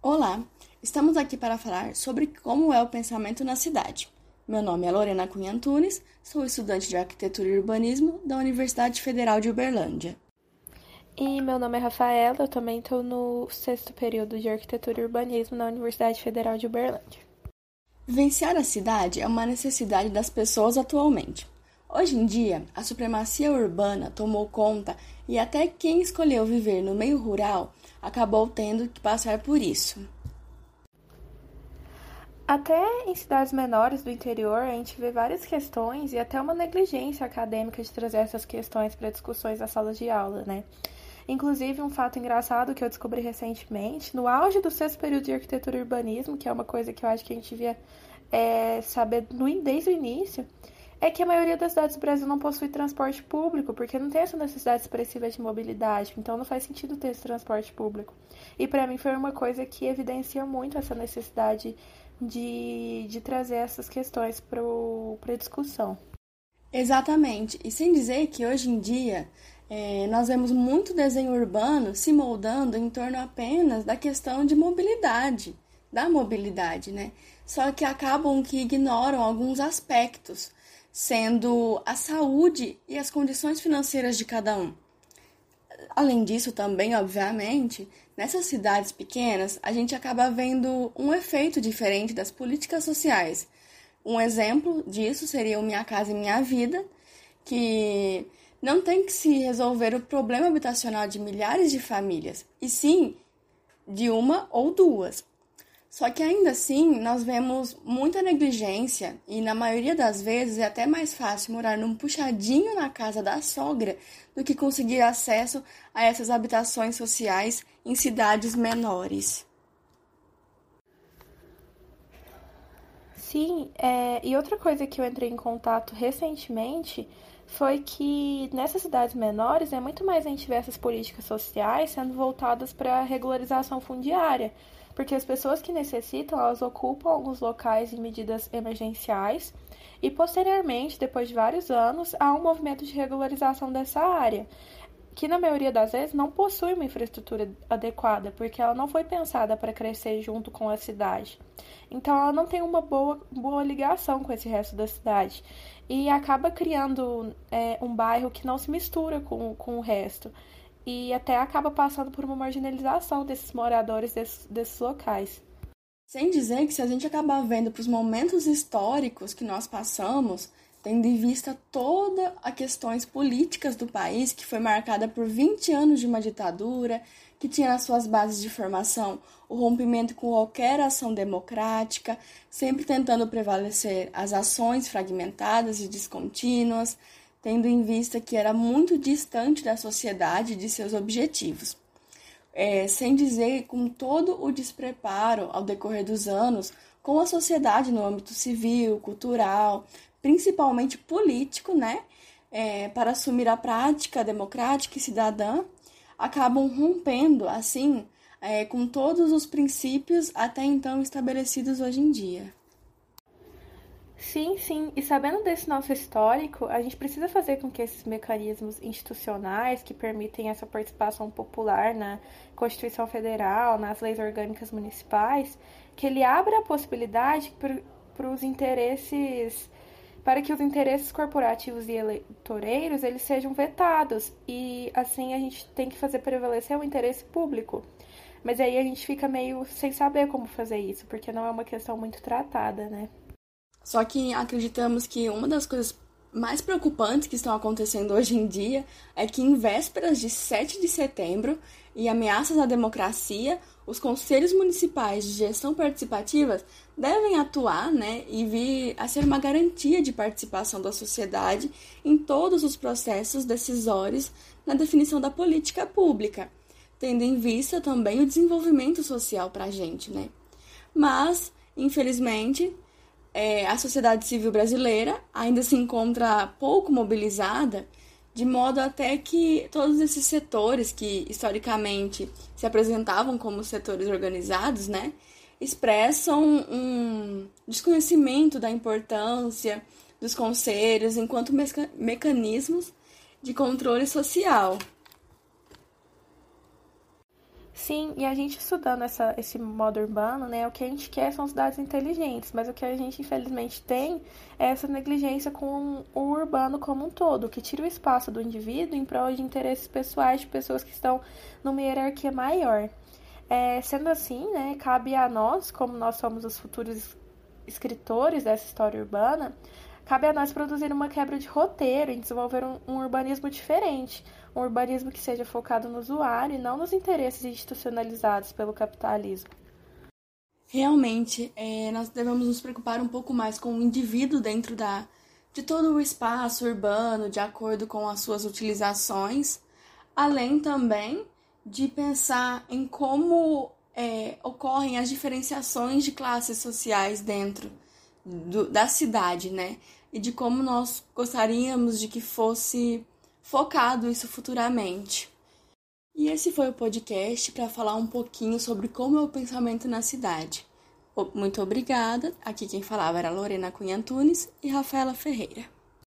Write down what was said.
Olá, estamos aqui para falar sobre como é o pensamento na cidade. Meu nome é Lorena Cunha Antunes, sou estudante de Arquitetura e Urbanismo da Universidade Federal de Uberlândia. E meu nome é Rafaela, eu também estou no sexto período de Arquitetura e Urbanismo na Universidade Federal de Uberlândia. Vivenciar a cidade é uma necessidade das pessoas atualmente. Hoje em dia, a supremacia urbana tomou conta e até quem escolheu viver no meio rural acabou tendo que passar por isso. Até em cidades menores do interior, a gente vê várias questões e até uma negligência acadêmica de trazer essas questões para discussões nas salas de aula, né? Inclusive, um fato engraçado que eu descobri recentemente, no auge do sexto período de arquitetura e urbanismo, que é uma coisa que eu acho que a gente devia é, saber no, desde o início, é que a maioria das cidades do Brasil não possui transporte público, porque não tem essa necessidade expressiva de mobilidade, então não faz sentido ter esse transporte público. E para mim foi uma coisa que evidencia muito essa necessidade de, de trazer essas questões para a discussão. Exatamente, e sem dizer que hoje em dia é, nós vemos muito desenho urbano se moldando em torno apenas da questão de mobilidade, da mobilidade, né? Só que acabam que ignoram alguns aspectos sendo a saúde e as condições financeiras de cada um. Além disso, também, obviamente, nessas cidades pequenas, a gente acaba vendo um efeito diferente das políticas sociais. Um exemplo disso seria o Minha Casa e Minha Vida, que não tem que se resolver o problema habitacional de milhares de famílias, e sim de uma ou duas. Só que ainda assim, nós vemos muita negligência e na maioria das vezes é até mais fácil morar num puxadinho na casa da sogra do que conseguir acesso a essas habitações sociais em cidades menores. Sim, é, e outra coisa que eu entrei em contato recentemente foi que nessas cidades menores é muito mais a gente ver essas políticas sociais sendo voltadas para a regularização fundiária porque as pessoas que necessitam, elas ocupam alguns locais em medidas emergenciais e posteriormente, depois de vários anos, há um movimento de regularização dessa área, que na maioria das vezes não possui uma infraestrutura adequada, porque ela não foi pensada para crescer junto com a cidade. Então ela não tem uma boa, boa ligação com esse resto da cidade e acaba criando é, um bairro que não se mistura com, com o resto e até acaba passando por uma marginalização desses moradores desses, desses locais. Sem dizer que se a gente acabar vendo para os momentos históricos que nós passamos, tendo em vista todas as questões políticas do país, que foi marcada por 20 anos de uma ditadura, que tinha nas suas bases de formação o rompimento com qualquer ação democrática, sempre tentando prevalecer as ações fragmentadas e descontínuas, tendo em vista que era muito distante da sociedade e de seus objetivos. É, sem dizer com todo o despreparo ao decorrer dos anos com a sociedade no âmbito civil, cultural, principalmente político, né, é, para assumir a prática democrática e cidadã, acabam rompendo, assim, é, com todos os princípios até então estabelecidos hoje em dia. Sim, sim. E sabendo desse nosso histórico, a gente precisa fazer com que esses mecanismos institucionais que permitem essa participação popular na Constituição Federal, nas leis orgânicas municipais, que ele abra a possibilidade para os interesses para que os interesses corporativos e eleitoreiros eles sejam vetados e assim a gente tem que fazer prevalecer o interesse público. Mas aí a gente fica meio sem saber como fazer isso, porque não é uma questão muito tratada, né? Só que acreditamos que uma das coisas mais preocupantes que estão acontecendo hoje em dia é que, em vésperas de 7 de setembro e ameaças à democracia, os conselhos municipais de gestão participativa devem atuar né, e vir a ser uma garantia de participação da sociedade em todos os processos decisórios na definição da política pública, tendo em vista também o desenvolvimento social para a gente. Né? Mas, infelizmente, é, a sociedade civil brasileira ainda se encontra pouco mobilizada, de modo até que todos esses setores que historicamente se apresentavam como setores organizados, né, expressam um desconhecimento da importância dos conselhos enquanto meca mecanismos de controle social. Sim, e a gente estudando essa, esse modo urbano, né, o que a gente quer são cidades inteligentes, mas o que a gente infelizmente tem é essa negligência com o urbano como um todo, que tira o espaço do indivíduo em prol de interesses pessoais de pessoas que estão numa hierarquia maior. É, sendo assim, né, cabe a nós, como nós somos os futuros escritores dessa história urbana, cabe a nós produzir uma quebra de roteiro e desenvolver um, um urbanismo diferente, um urbanismo que seja focado no usuário e não nos interesses institucionalizados pelo capitalismo. Realmente, é, nós devemos nos preocupar um pouco mais com o indivíduo dentro da, de todo o espaço urbano, de acordo com as suas utilizações, além também de pensar em como é, ocorrem as diferenciações de classes sociais dentro do, da cidade, né? E de como nós gostaríamos de que fosse focado isso futuramente. E esse foi o podcast para falar um pouquinho sobre como é o pensamento na cidade. Muito obrigada. Aqui quem falava era Lorena Cunha Antunes e Rafaela Ferreira.